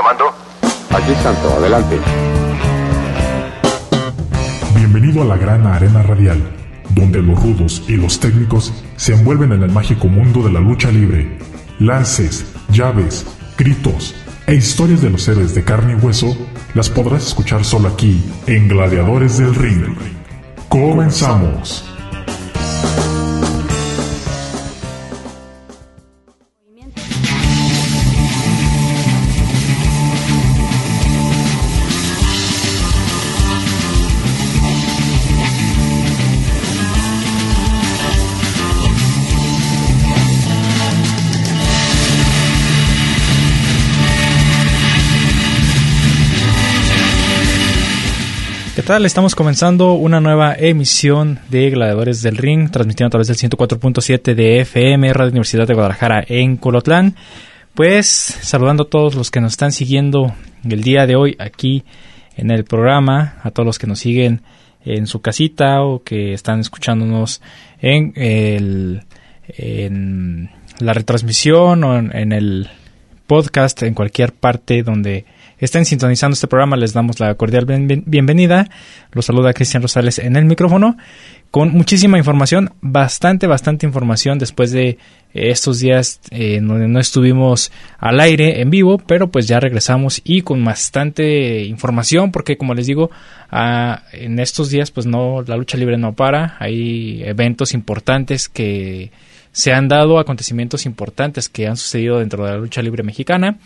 llamando? Aquí Santo, adelante. Bienvenido a la gran arena radial, donde los rudos y los técnicos se envuelven en el mágico mundo de la lucha libre. Lances, llaves, gritos e historias de los héroes de carne y hueso las podrás escuchar solo aquí, en Gladiadores del Ring. Comenzamos. Estamos comenzando una nueva emisión de Gladiadores del Ring, transmitiendo a través del 104.7 de FM, Radio Universidad de Guadalajara en Colotlán. Pues saludando a todos los que nos están siguiendo el día de hoy aquí en el programa, a todos los que nos siguen en su casita o que están escuchándonos en, el, en la retransmisión o en el podcast en cualquier parte donde estén sintonizando este programa, les damos la cordial bienvenida. Los saluda Cristian Rosales en el micrófono con muchísima información, bastante, bastante información después de eh, estos días eh, donde no estuvimos al aire en vivo, pero pues ya regresamos y con bastante información porque como les digo, ah, en estos días pues no, la lucha libre no para, hay eventos importantes que se han dado, acontecimientos importantes que han sucedido dentro de la lucha libre mexicana.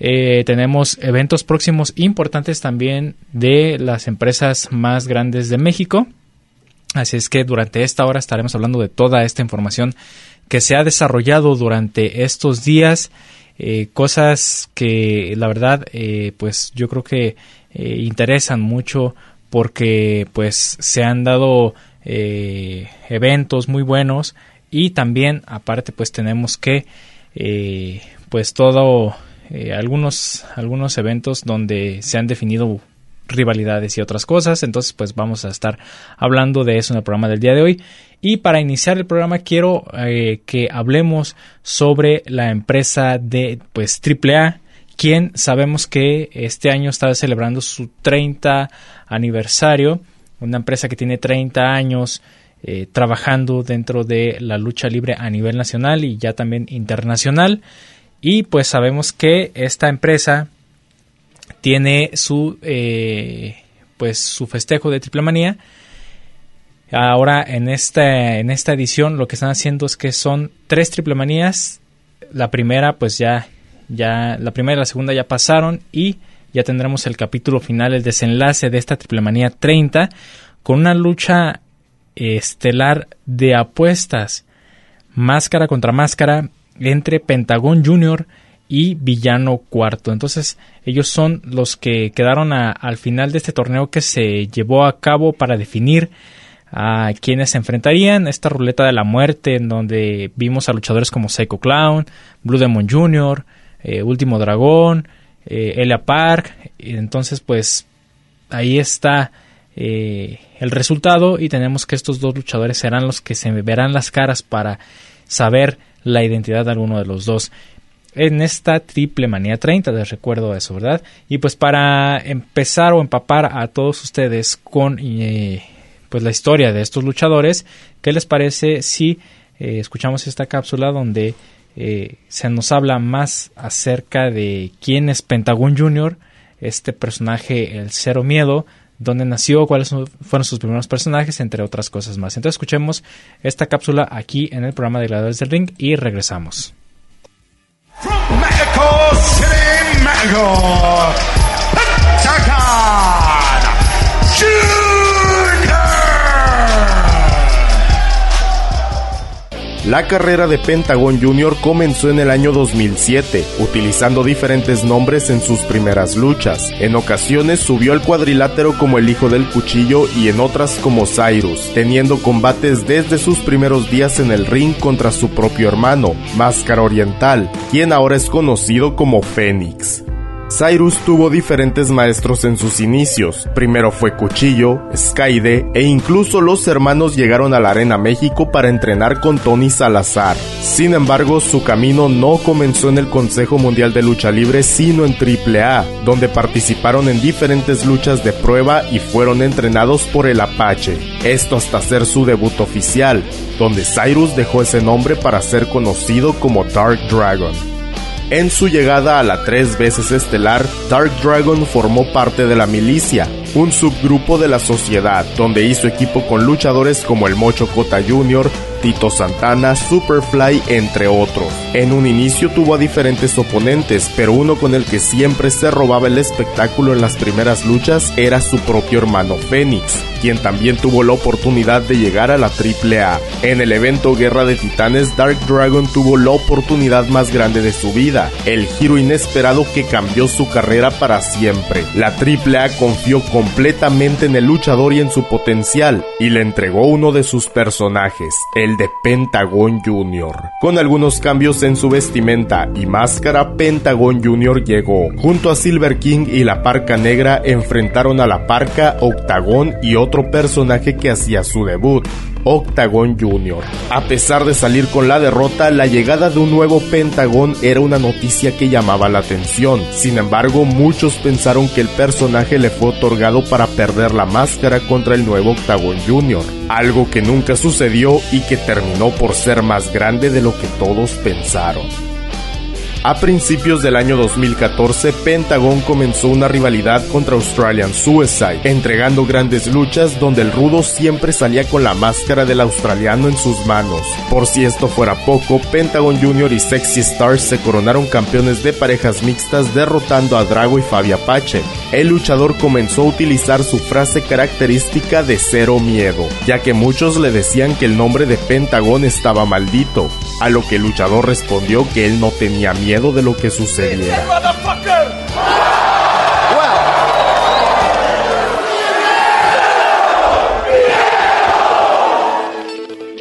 Eh, tenemos eventos próximos importantes también de las empresas más grandes de México. Así es que durante esta hora estaremos hablando de toda esta información que se ha desarrollado durante estos días. Eh, cosas que la verdad eh, pues yo creo que interesan mucho porque pues se han dado eventos muy buenos y también aparte pues tenemos que pues todo eh, algunos, algunos eventos donde se han definido rivalidades y otras cosas. Entonces, pues vamos a estar hablando de eso en el programa del día de hoy. Y para iniciar el programa quiero eh, que hablemos sobre la empresa de pues AAA, quien sabemos que este año está celebrando su 30 aniversario. Una empresa que tiene 30 años eh, trabajando dentro de la lucha libre a nivel nacional y ya también internacional. Y pues sabemos que esta empresa tiene su, eh, pues su festejo de triple manía. Ahora en esta, en esta edición lo que están haciendo es que son tres triple manías. La primera pues ya, ya, la primera y la segunda ya pasaron y ya tendremos el capítulo final, el desenlace de esta triple manía 30 con una lucha estelar de apuestas máscara contra máscara entre Pentagón Junior y Villano Cuarto. Entonces ellos son los que quedaron al final de este torneo que se llevó a cabo para definir a quienes se enfrentarían. Esta ruleta de la muerte en donde vimos a luchadores como Psycho Clown, Blue Demon Jr., eh, Último Dragón, eh, Elia Park. Entonces pues ahí está eh, el resultado y tenemos que estos dos luchadores serán los que se verán las caras para saber la identidad de alguno de los dos en esta triple manía 30, les recuerdo eso, ¿verdad? Y pues para empezar o empapar a todos ustedes con eh, pues la historia de estos luchadores, ¿qué les parece si eh, escuchamos esta cápsula donde eh, se nos habla más acerca de quién es Pentagon Jr., este personaje, el Cero Miedo, dónde nació, cuáles fueron sus primeros personajes, entre otras cosas más. Entonces escuchemos esta cápsula aquí en el programa de Gladiadores del Ring y regresamos. La carrera de Pentagon Jr. comenzó en el año 2007, utilizando diferentes nombres en sus primeras luchas. En ocasiones subió al cuadrilátero como el hijo del cuchillo y en otras como Cyrus, teniendo combates desde sus primeros días en el ring contra su propio hermano, Máscara Oriental, quien ahora es conocido como Fénix. Cyrus tuvo diferentes maestros en sus inicios. Primero fue Cuchillo, Skyde e incluso los hermanos llegaron a la Arena México para entrenar con Tony Salazar. Sin embargo, su camino no comenzó en el Consejo Mundial de Lucha Libre, sino en AAA, donde participaron en diferentes luchas de prueba y fueron entrenados por el Apache. Esto hasta hacer su debut oficial, donde Cyrus dejó ese nombre para ser conocido como Dark Dragon. En su llegada a la tres veces estelar, Dark Dragon formó parte de la milicia, un subgrupo de la sociedad, donde hizo equipo con luchadores como el Mocho Cota Jr., Tito Santana, Superfly, entre otros. En un inicio tuvo a diferentes oponentes, pero uno con el que siempre se robaba el espectáculo en las primeras luchas era su propio hermano Fénix, quien también tuvo la oportunidad de llegar a la AAA. En el evento Guerra de Titanes, Dark Dragon tuvo la oportunidad más grande de su vida, el giro inesperado que cambió su carrera para siempre. La AAA confió completamente en el luchador y en su potencial, y le entregó uno de sus personajes, de Pentagon Jr. Con algunos cambios en su vestimenta y máscara, Pentagon Jr. llegó. Junto a Silver King y la Parca Negra enfrentaron a la Parca, Octagón y otro personaje que hacía su debut, Octagon Jr. A pesar de salir con la derrota, la llegada de un nuevo Pentagón era una noticia que llamaba la atención. Sin embargo, muchos pensaron que el personaje le fue otorgado para perder la máscara contra el nuevo Octagon Jr., algo que nunca sucedió y que terminó por ser más grande de lo que todos pensaron. A principios del año 2014, Pentagon comenzó una rivalidad contra Australian Suicide, entregando grandes luchas donde el rudo siempre salía con la máscara del australiano en sus manos. Por si esto fuera poco, Pentagon Jr. y Sexy Stars se coronaron campeones de parejas mixtas derrotando a Drago y Fabi Apache. El luchador comenzó a utilizar su frase característica de cero miedo, ya que muchos le decían que el nombre de Pentagon estaba maldito, a lo que el luchador respondió que él no tenía miedo de lo que sucediera.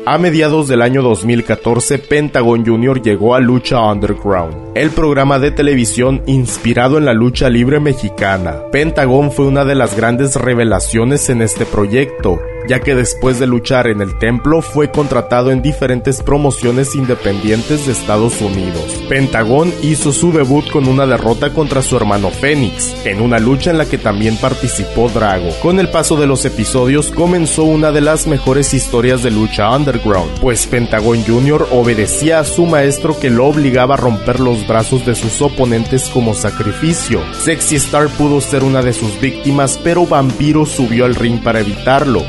A mediados del año 2014, Pentagon Jr. llegó a Lucha Underground, el programa de televisión inspirado en la lucha libre mexicana. Pentagon fue una de las grandes revelaciones en este proyecto, ya que después de luchar en el templo fue contratado en diferentes promociones independientes de Estados Unidos. Pentagón hizo su debut con una derrota contra su hermano Fénix, en una lucha en la que también participó Drago. Con el paso de los episodios comenzó una de las mejores historias de lucha underground, pues Pentagón Jr. obedecía a su maestro que lo obligaba a romper los brazos de sus oponentes como sacrificio. Sexy Star pudo ser una de sus víctimas, pero Vampiro subió al ring para evitarlo.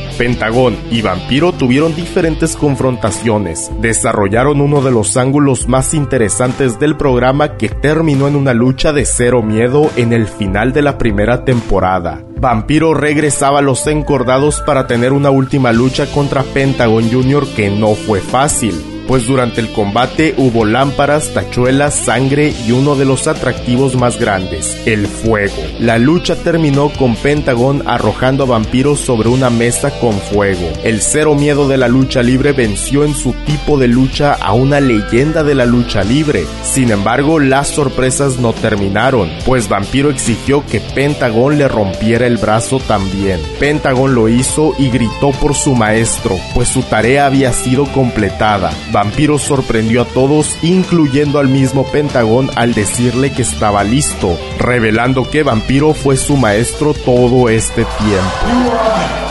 Y Vampiro tuvieron diferentes confrontaciones, desarrollaron uno de los ángulos más interesantes del programa que terminó en una lucha de cero miedo en el final de la primera temporada. Vampiro regresaba a los encordados para tener una última lucha contra Pentagon Jr. que no fue fácil pues durante el combate hubo lámparas, tachuelas, sangre y uno de los atractivos más grandes, el fuego. La lucha terminó con Pentagon arrojando a vampiros sobre una mesa con fuego. El cero miedo de la lucha libre venció en su tipo de lucha a una leyenda de la lucha libre. Sin embargo, las sorpresas no terminaron, pues Vampiro exigió que Pentagon le rompiera el brazo también. Pentagon lo hizo y gritó por su maestro, pues su tarea había sido completada. Vampiro sorprendió a todos, incluyendo al mismo Pentagón al decirle que estaba listo, revelando que Vampiro fue su maestro todo este tiempo.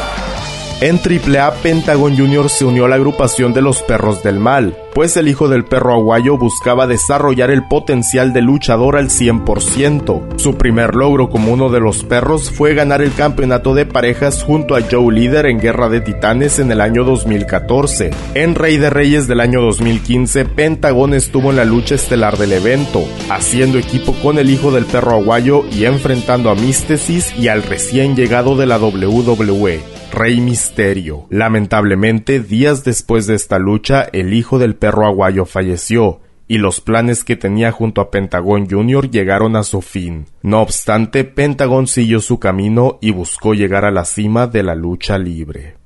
En AAA, Pentagon Jr. se unió a la agrupación de los Perros del Mal, pues el hijo del perro aguayo buscaba desarrollar el potencial de luchador al 100%. Su primer logro como uno de los perros fue ganar el campeonato de parejas junto a Joe Líder en Guerra de Titanes en el año 2014. En Rey de Reyes del año 2015, Pentagon estuvo en la lucha estelar del evento, haciendo equipo con el hijo del perro aguayo y enfrentando a Místesis y al recién llegado de la WWE. Rey Misterio. Lamentablemente, días después de esta lucha, el hijo del perro aguayo falleció, y los planes que tenía junto a Pentagon Jr. llegaron a su fin. No obstante, Pentagon siguió su camino y buscó llegar a la cima de la lucha libre.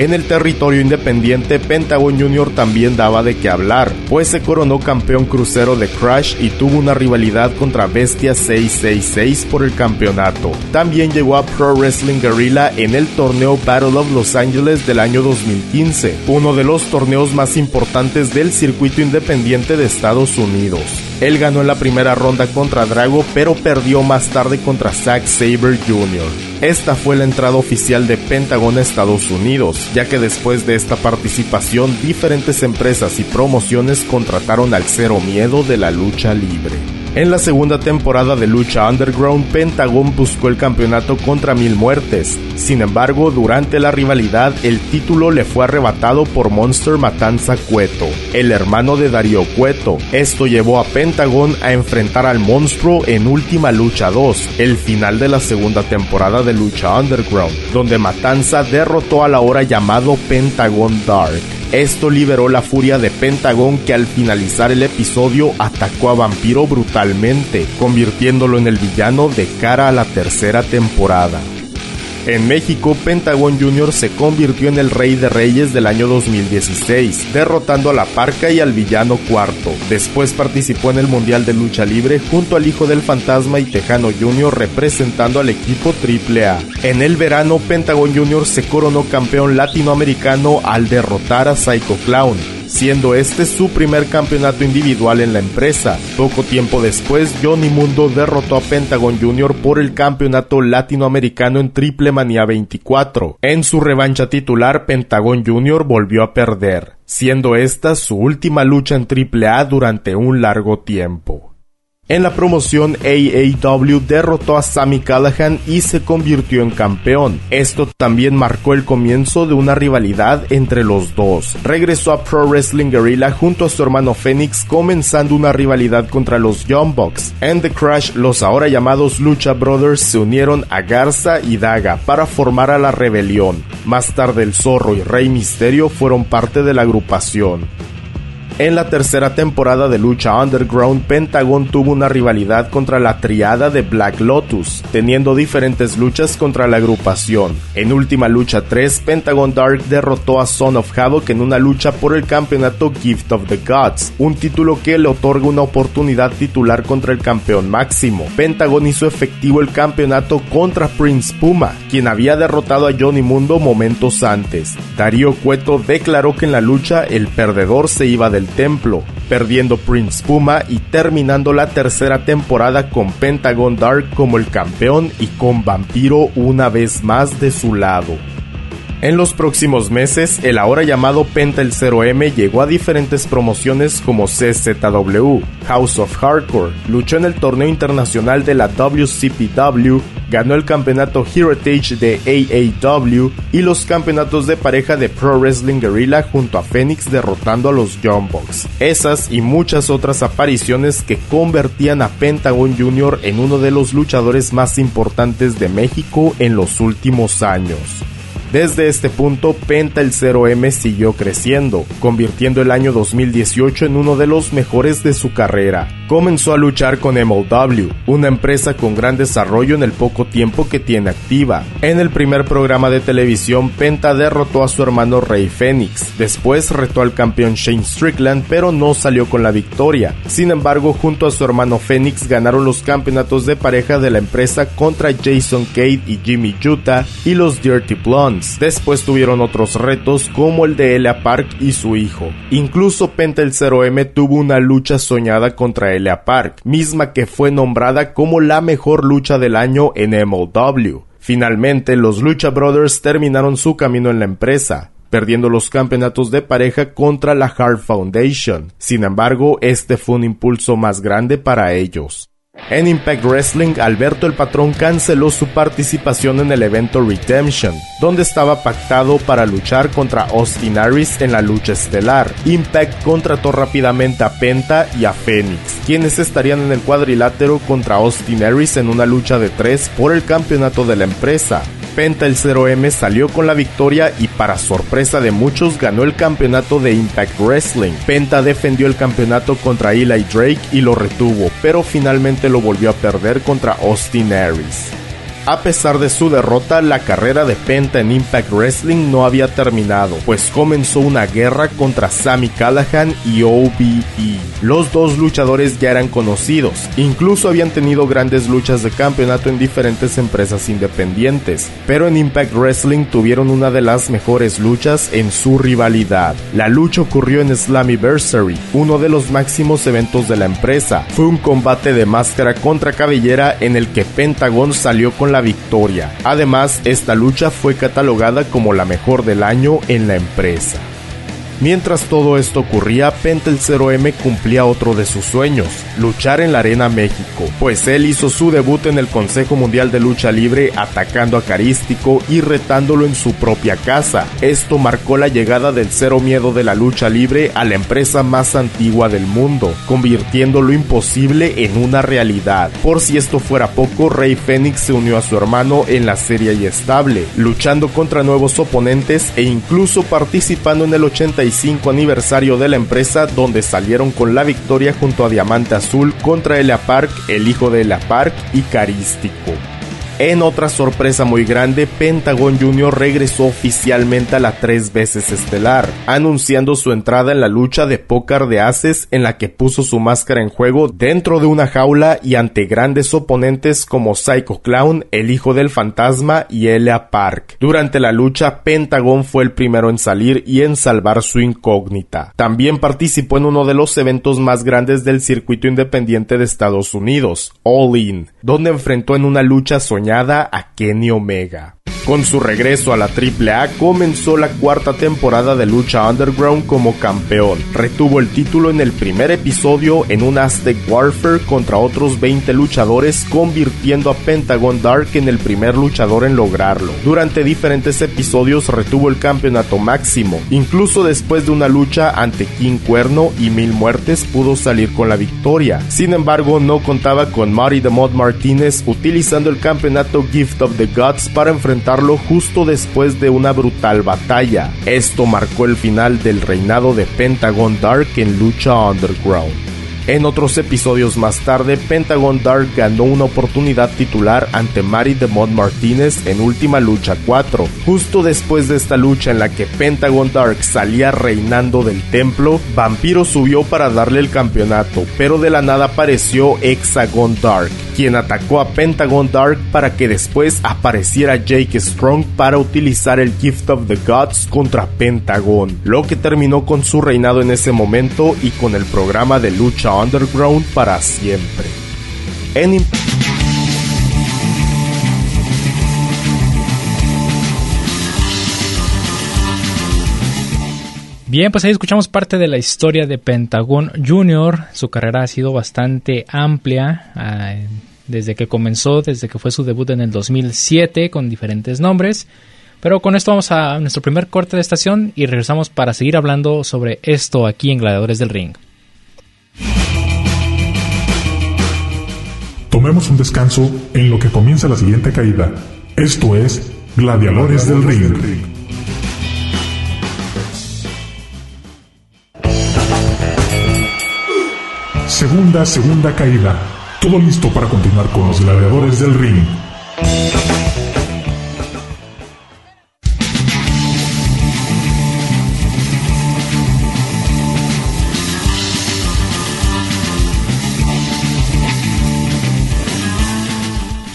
En el territorio independiente, Pentagon Jr. también daba de qué hablar, pues se coronó campeón crucero de Crash y tuvo una rivalidad contra Bestia 666 por el campeonato. También llegó a Pro Wrestling Guerrilla en el torneo Battle of Los Angeles del año 2015, uno de los torneos más importantes del circuito independiente de Estados Unidos. Él ganó en la primera ronda contra Drago, pero perdió más tarde contra Zack Saber Jr. Esta fue la entrada oficial de Pentagon a Estados Unidos, ya que después de esta participación diferentes empresas y promociones contrataron al cero miedo de la lucha libre. En la segunda temporada de Lucha Underground, Pentagon buscó el campeonato contra Mil Muertes. Sin embargo, durante la rivalidad, el título le fue arrebatado por Monster Matanza Cueto, el hermano de Darío Cueto. Esto llevó a Pentagon a enfrentar al monstruo en Última Lucha 2, el final de la segunda temporada de Lucha Underground, donde Matanza derrotó al ahora llamado Pentagon Dark. Esto liberó la furia de Pentagon que al finalizar el episodio atacó a Vampiro brutalmente, convirtiéndolo en el villano de cara a la tercera temporada. En México, Pentagon Jr. se convirtió en el Rey de Reyes del año 2016, derrotando a la Parca y al Villano Cuarto. Después participó en el Mundial de Lucha Libre junto al Hijo del Fantasma y Tejano Jr. representando al equipo AAA. En el verano, Pentagon Jr. se coronó campeón latinoamericano al derrotar a Psycho Clown siendo este su primer campeonato individual en la empresa. Poco tiempo después, Johnny Mundo derrotó a Pentagon Jr. por el campeonato latinoamericano en Triple Manía 24. En su revancha titular, Pentagon Jr. volvió a perder, siendo esta su última lucha en AAA durante un largo tiempo. En la promoción AAW derrotó a Sammy Callahan y se convirtió en campeón. Esto también marcó el comienzo de una rivalidad entre los dos. Regresó a Pro Wrestling Guerrilla junto a su hermano Phoenix comenzando una rivalidad contra los Young Bucks. En The Crash, los ahora llamados Lucha Brothers se unieron a Garza y Daga para formar a la rebelión. Más tarde el Zorro y Rey Misterio fueron parte de la agrupación. En la tercera temporada de Lucha Underground, Pentagon tuvo una rivalidad contra la triada de Black Lotus, teniendo diferentes luchas contra la agrupación. En Última Lucha 3, Pentagon Dark derrotó a Son of Havoc en una lucha por el campeonato Gift of the Gods, un título que le otorga una oportunidad titular contra el campeón máximo. Pentagon hizo efectivo el campeonato contra Prince Puma, quien había derrotado a Johnny Mundo momentos antes. Darío Cueto declaró que en la lucha el perdedor se iba del templo, perdiendo Prince Puma y terminando la tercera temporada con Pentagon Dark como el campeón y con Vampiro una vez más de su lado. En los próximos meses, el ahora llamado Penta el 0M llegó a diferentes promociones como CZW, House of Hardcore, luchó en el torneo internacional de la WCPW, ganó el campeonato Heritage de AAW y los campeonatos de pareja de Pro Wrestling Guerrilla junto a Phoenix derrotando a los Young Bucks. Esas y muchas otras apariciones que convertían a Pentagon Jr. en uno de los luchadores más importantes de México en los últimos años. Desde este punto, Penta el 0M siguió creciendo, convirtiendo el año 2018 en uno de los mejores de su carrera. Comenzó a luchar con MLW, una empresa con gran desarrollo en el poco tiempo que tiene activa. En el primer programa de televisión, Penta derrotó a su hermano Rey Fénix. Después retó al campeón Shane Strickland, pero no salió con la victoria. Sin embargo, junto a su hermano Fénix ganaron los campeonatos de pareja de la empresa contra Jason Cade y Jimmy Utah y los Dirty Blondes. Después tuvieron otros retos como el de Elia Park y su hijo. Incluso Penta el 0M tuvo una lucha soñada contra Elia Park, misma que fue nombrada como la mejor lucha del año en MLW. Finalmente, los Lucha Brothers terminaron su camino en la empresa, perdiendo los campeonatos de pareja contra la Hard Foundation. Sin embargo, este fue un impulso más grande para ellos. En Impact Wrestling, Alberto el Patrón canceló su participación en el evento Redemption, donde estaba pactado para luchar contra Austin Aries en la lucha estelar. Impact contrató rápidamente a Penta y a Phoenix, quienes estarían en el cuadrilátero contra Austin Aries en una lucha de tres por el campeonato de la empresa. Penta el 0M salió con la victoria y para sorpresa de muchos ganó el campeonato de Impact Wrestling. Penta defendió el campeonato contra Eli Drake y lo retuvo, pero finalmente lo volvió a perder contra Austin Aries. A pesar de su derrota, la carrera de Penta en Impact Wrestling no había terminado, pues comenzó una guerra contra Sammy Callahan y OBE. Los dos luchadores ya eran conocidos, incluso habían tenido grandes luchas de campeonato en diferentes empresas independientes, pero en Impact Wrestling tuvieron una de las mejores luchas en su rivalidad. La lucha ocurrió en Slammiversary, uno de los máximos eventos de la empresa. Fue un combate de máscara contra cabellera en el que Pentagon salió con la victoria. Además, esta lucha fue catalogada como la mejor del año en la empresa. Mientras todo esto ocurría, Penta el 0M cumplía otro de sus sueños, luchar en la Arena México, pues él hizo su debut en el Consejo Mundial de Lucha Libre atacando a Carístico y retándolo en su propia casa. Esto marcó la llegada del cero miedo de la lucha libre a la empresa más antigua del mundo, convirtiendo lo imposible en una realidad. Por si esto fuera poco, Rey Fénix se unió a su hermano en la serie y estable, luchando contra nuevos oponentes e incluso participando en el 85 aniversario de la empresa donde salieron con la victoria junto a Diamante Azul contra Elia Park, el hijo de Elia Park y Carístico. En otra sorpresa muy grande, Pentagon Jr. regresó oficialmente a la tres veces estelar, anunciando su entrada en la lucha de póker de ases en la que puso su máscara en juego dentro de una jaula y ante grandes oponentes como Psycho Clown, el hijo del fantasma y Elia Park. Durante la lucha, Pentagon fue el primero en salir y en salvar su incógnita. También participó en uno de los eventos más grandes del circuito independiente de Estados Unidos, All In, donde enfrentó en una lucha soñada a Kenny Omega. Con su regreso a la AAA comenzó la cuarta temporada de Lucha Underground como campeón. Retuvo el título en el primer episodio en un Aztec Warfare contra otros 20 luchadores, convirtiendo a Pentagon Dark en el primer luchador en lograrlo. Durante diferentes episodios retuvo el campeonato máximo. Incluso después de una lucha ante King Cuerno y Mil Muertes pudo salir con la victoria. Sin embargo, no contaba con Marty the Mod Martínez utilizando el campeonato Gift of the Gods para enfrentar justo después de una brutal batalla. Esto marcó el final del reinado de Pentagon Dark en Lucha Underground. En otros episodios más tarde, Pentagon Dark ganó una oportunidad titular ante Mari de Mod Martínez en Última Lucha 4. Justo después de esta lucha en la que Pentagon Dark salía reinando del templo, Vampiro subió para darle el campeonato, pero de la nada apareció Hexagon Dark, quien atacó a Pentagon Dark para que después apareciera Jake Strong para utilizar el Gift of the Gods contra Pentagon, lo que terminó con su reinado en ese momento y con el programa de lucha underground para siempre. Bien, pues ahí escuchamos parte de la historia de Pentagon Junior. Su carrera ha sido bastante amplia ah, desde que comenzó, desde que fue su debut en el 2007 con diferentes nombres. Pero con esto vamos a nuestro primer corte de estación y regresamos para seguir hablando sobre esto aquí en Gladiadores del Ring. Tomemos un descanso en lo que comienza la siguiente caída. Esto es Gladiadores del Ring. Segunda, segunda caída. Todo listo para continuar con los gladiadores del ring.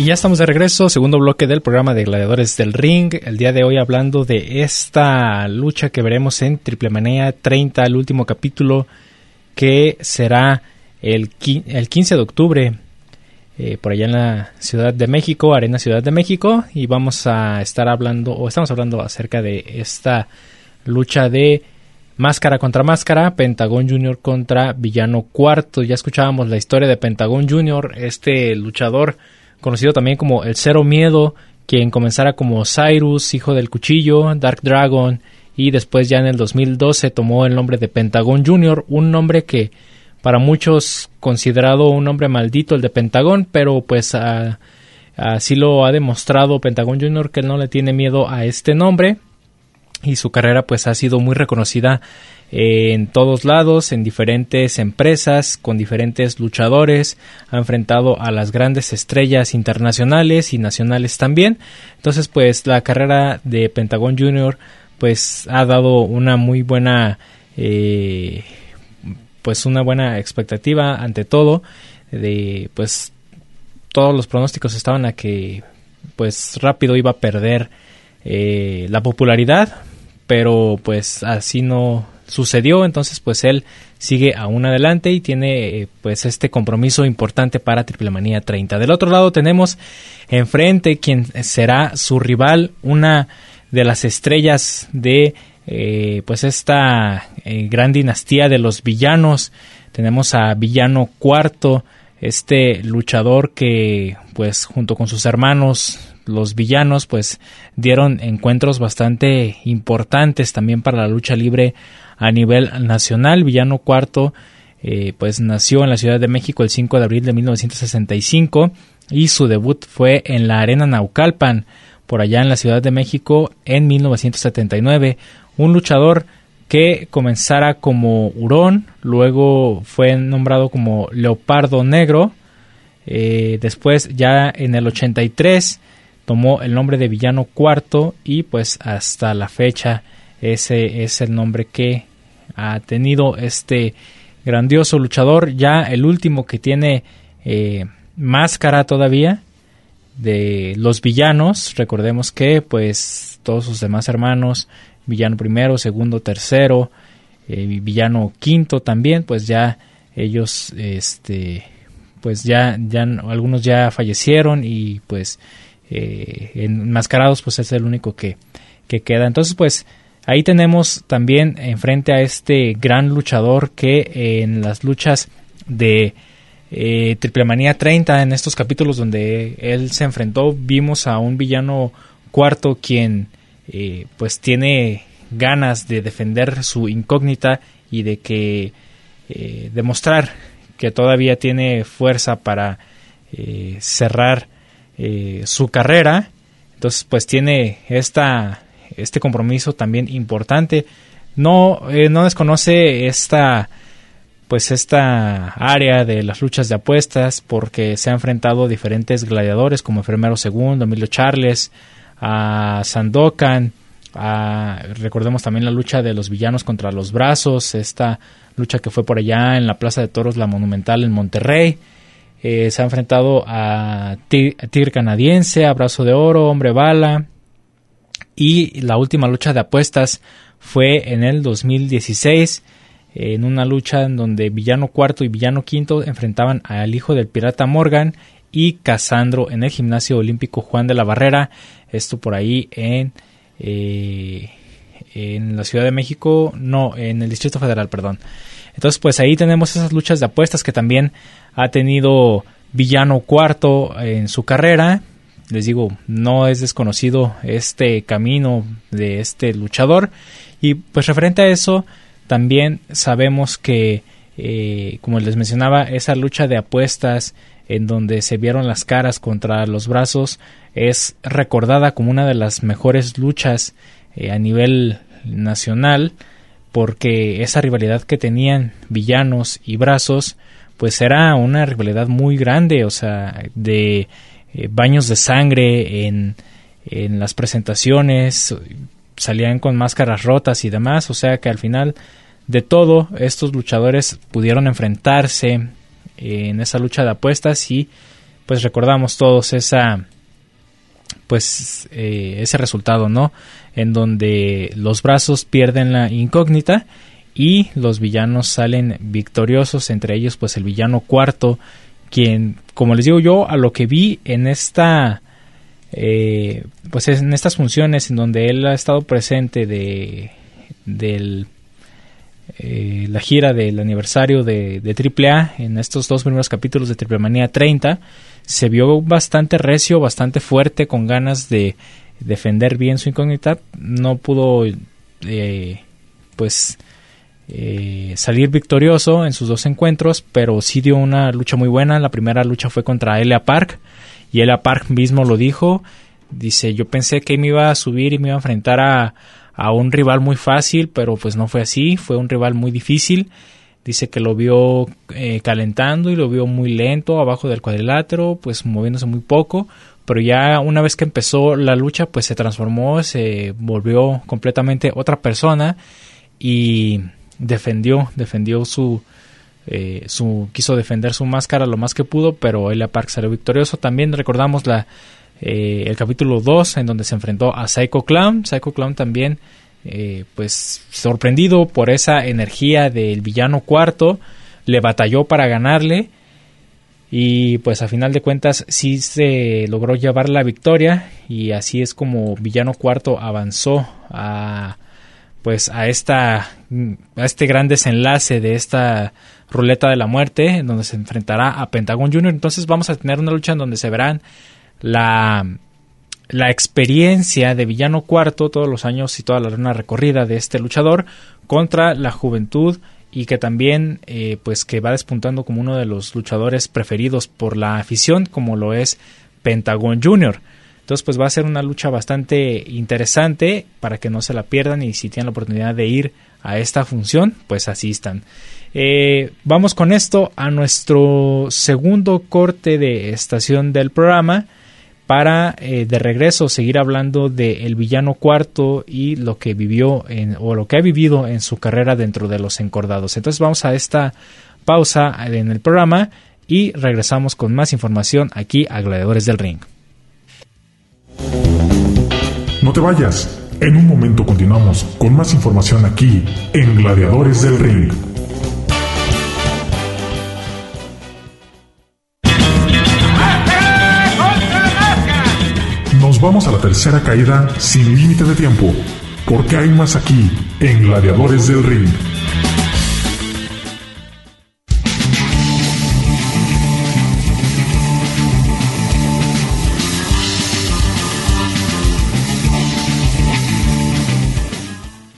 Ya estamos de regreso, segundo bloque del programa de Gladiadores del Ring. El día de hoy hablando de esta lucha que veremos en Triple Manía 30, el último capítulo, que será el, el 15 de octubre, eh, por allá en la Ciudad de México, Arena Ciudad de México. Y vamos a estar hablando, o estamos hablando acerca de esta lucha de máscara contra máscara, Pentagón Jr. contra Villano Cuarto. Ya escuchábamos la historia de Pentagón Jr., este luchador conocido también como el Cero Miedo, quien comenzara como Cyrus, hijo del cuchillo, Dark Dragon, y después ya en el 2012 tomó el nombre de Pentagón Jr., un nombre que para muchos considerado un nombre maldito el de Pentagón, pero pues así lo ha demostrado Pentagón Jr. que él no le tiene miedo a este nombre y su carrera pues ha sido muy reconocida en todos lados, en diferentes empresas, con diferentes luchadores, ha enfrentado a las grandes estrellas internacionales y nacionales también. Entonces, pues la carrera de Pentagon Junior pues ha dado una muy buena eh, pues una buena expectativa ante todo de pues todos los pronósticos estaban a que pues rápido iba a perder eh, la popularidad pero pues así no sucedió entonces pues él sigue aún adelante y tiene eh, pues este compromiso importante para Triple Manía 30 del otro lado tenemos enfrente quien será su rival una de las estrellas de eh, pues esta eh, gran dinastía de los villanos. Tenemos a Villano Cuarto, este luchador que pues junto con sus hermanos los villanos pues dieron encuentros bastante importantes también para la lucha libre a nivel nacional. Villano Cuarto eh, pues nació en la Ciudad de México el 5 de abril de 1965 y su debut fue en la Arena Naucalpan por allá en la Ciudad de México en 1979. Un luchador que comenzara como hurón, luego fue nombrado como leopardo negro, eh, después ya en el 83 tomó el nombre de villano cuarto y pues hasta la fecha ese es el nombre que ha tenido este grandioso luchador, ya el último que tiene eh, máscara todavía, de los villanos. Recordemos que pues todos sus demás hermanos, villano primero, segundo, tercero, eh, villano quinto también, pues ya ellos, este, pues ya, ya algunos ya fallecieron y pues eh, enmascarados pues es el único que, que queda. Entonces pues ahí tenemos también enfrente a este gran luchador que en las luchas de eh, Triple Manía 30, en estos capítulos donde él se enfrentó, vimos a un villano cuarto quien eh, pues tiene ganas de defender su incógnita y de que eh, demostrar que todavía tiene fuerza para eh, cerrar su carrera. Entonces pues tiene esta, este compromiso también importante. No, no desconoce esta pues esta área de las luchas de apuestas porque se ha enfrentado a diferentes gladiadores como Enfermero Segundo, Emilio Charles, a Sandokan, a, recordemos también la lucha de los villanos contra los brazos, esta lucha que fue por allá en la Plaza de Toros, la Monumental en Monterrey. Eh, se ha enfrentado a Canadiense, a Brazo de Oro, Hombre Bala. Y la última lucha de apuestas fue en el 2016 en una lucha en donde Villano Cuarto y Villano Quinto enfrentaban al hijo del pirata Morgan y Casandro en el gimnasio olímpico Juan de la Barrera, esto por ahí en, eh, en la Ciudad de México, no, en el Distrito Federal, perdón. Entonces, pues ahí tenemos esas luchas de apuestas que también ha tenido Villano Cuarto en su carrera. Les digo, no es desconocido este camino de este luchador. Y pues referente a eso, también sabemos que, eh, como les mencionaba, esa lucha de apuestas en donde se vieron las caras contra los brazos es recordada como una de las mejores luchas eh, a nivel nacional porque esa rivalidad que tenían villanos y brazos pues era una rivalidad muy grande o sea de eh, baños de sangre en, en las presentaciones salían con máscaras rotas y demás, o sea que al final de todo estos luchadores pudieron enfrentarse en esa lucha de apuestas y pues recordamos todos esa pues eh, ese resultado no en donde los brazos pierden la incógnita y los villanos salen victoriosos entre ellos pues el villano cuarto quien como les digo yo a lo que vi en esta eh, pues en estas funciones en donde él ha estado presente de del eh, la gira del aniversario de, de AAA en estos dos primeros capítulos de Triple Manía 30 se vio bastante recio, bastante fuerte, con ganas de defender bien su incógnita. No pudo eh, pues salir victorioso en sus dos encuentros, pero sí dio una lucha muy buena. La primera lucha fue contra Elia Park y Elia Park mismo lo dijo. Dice, yo pensé que me iba a subir y me iba a enfrentar a, a un rival muy fácil, pero pues no fue así, fue un rival muy difícil. Dice que lo vio eh, calentando y lo vio muy lento abajo del cuadrilátero, pues moviéndose muy poco, pero ya una vez que empezó la lucha, pues se transformó, se volvió completamente otra persona y defendió, defendió su, eh, su quiso defender su máscara lo más que pudo, pero Elia Park salió victorioso. También recordamos la eh, el capítulo 2 en donde se enfrentó a Psycho Clown. Psycho Clown también eh, pues sorprendido por esa energía del villano cuarto, le batalló para ganarle y pues a final de cuentas sí se logró llevar la victoria y así es como villano cuarto avanzó a pues a esta a este gran desenlace de esta ruleta de la muerte en donde se enfrentará a Pentagon Junior entonces vamos a tener una lucha en donde se verán la la experiencia de Villano Cuarto todos los años y toda la arena recorrida de este luchador contra la juventud y que también eh, pues que va despuntando como uno de los luchadores preferidos por la afición como lo es Pentagon Junior. Entonces pues va a ser una lucha bastante interesante para que no se la pierdan y si tienen la oportunidad de ir a esta función pues asistan. Eh, vamos con esto a nuestro segundo corte de estación del programa para eh, de regreso seguir hablando de el villano cuarto y lo que vivió en, o lo que ha vivido en su carrera dentro de los encordados. Entonces vamos a esta pausa en el programa y regresamos con más información aquí a Gladiadores del Ring. No te vayas, en un momento continuamos con más información aquí en Gladiadores del Ring. vamos a la tercera caída sin límite de tiempo, porque hay más aquí en Gladiadores del Ring.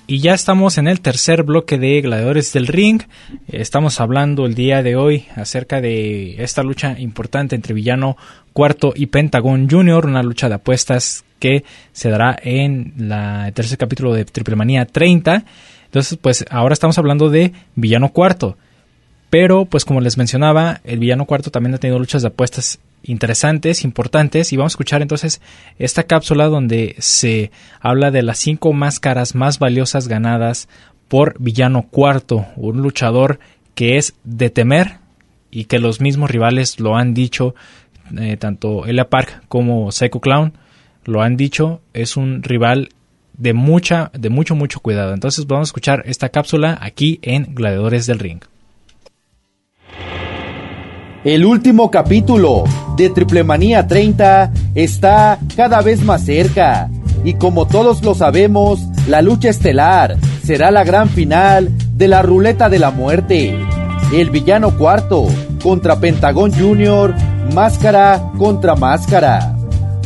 Y ya estamos en el tercer bloque de Gladiadores del Ring. Estamos hablando el día de hoy acerca de esta lucha importante entre Villano Cuarto y Pentagon Junior, una lucha de apuestas que se dará en la, el tercer capítulo de Triple Manía 30. Entonces, pues ahora estamos hablando de Villano Cuarto. Pero, pues como les mencionaba, el Villano Cuarto también ha tenido luchas de apuestas interesantes, importantes, y vamos a escuchar entonces esta cápsula donde se habla de las cinco máscaras más valiosas ganadas por Villano Cuarto, un luchador que es de temer y que los mismos rivales lo han dicho, eh, tanto Elia Park como Psycho Clown lo han dicho, es un rival de mucha, de mucho, mucho cuidado. Entonces vamos a escuchar esta cápsula aquí en Gladiadores del Ring. El último capítulo de Triple Manía 30 está cada vez más cerca. Y como todos lo sabemos, la lucha estelar será la gran final de la ruleta de la muerte. El villano cuarto contra Pentagón Jr., máscara contra máscara.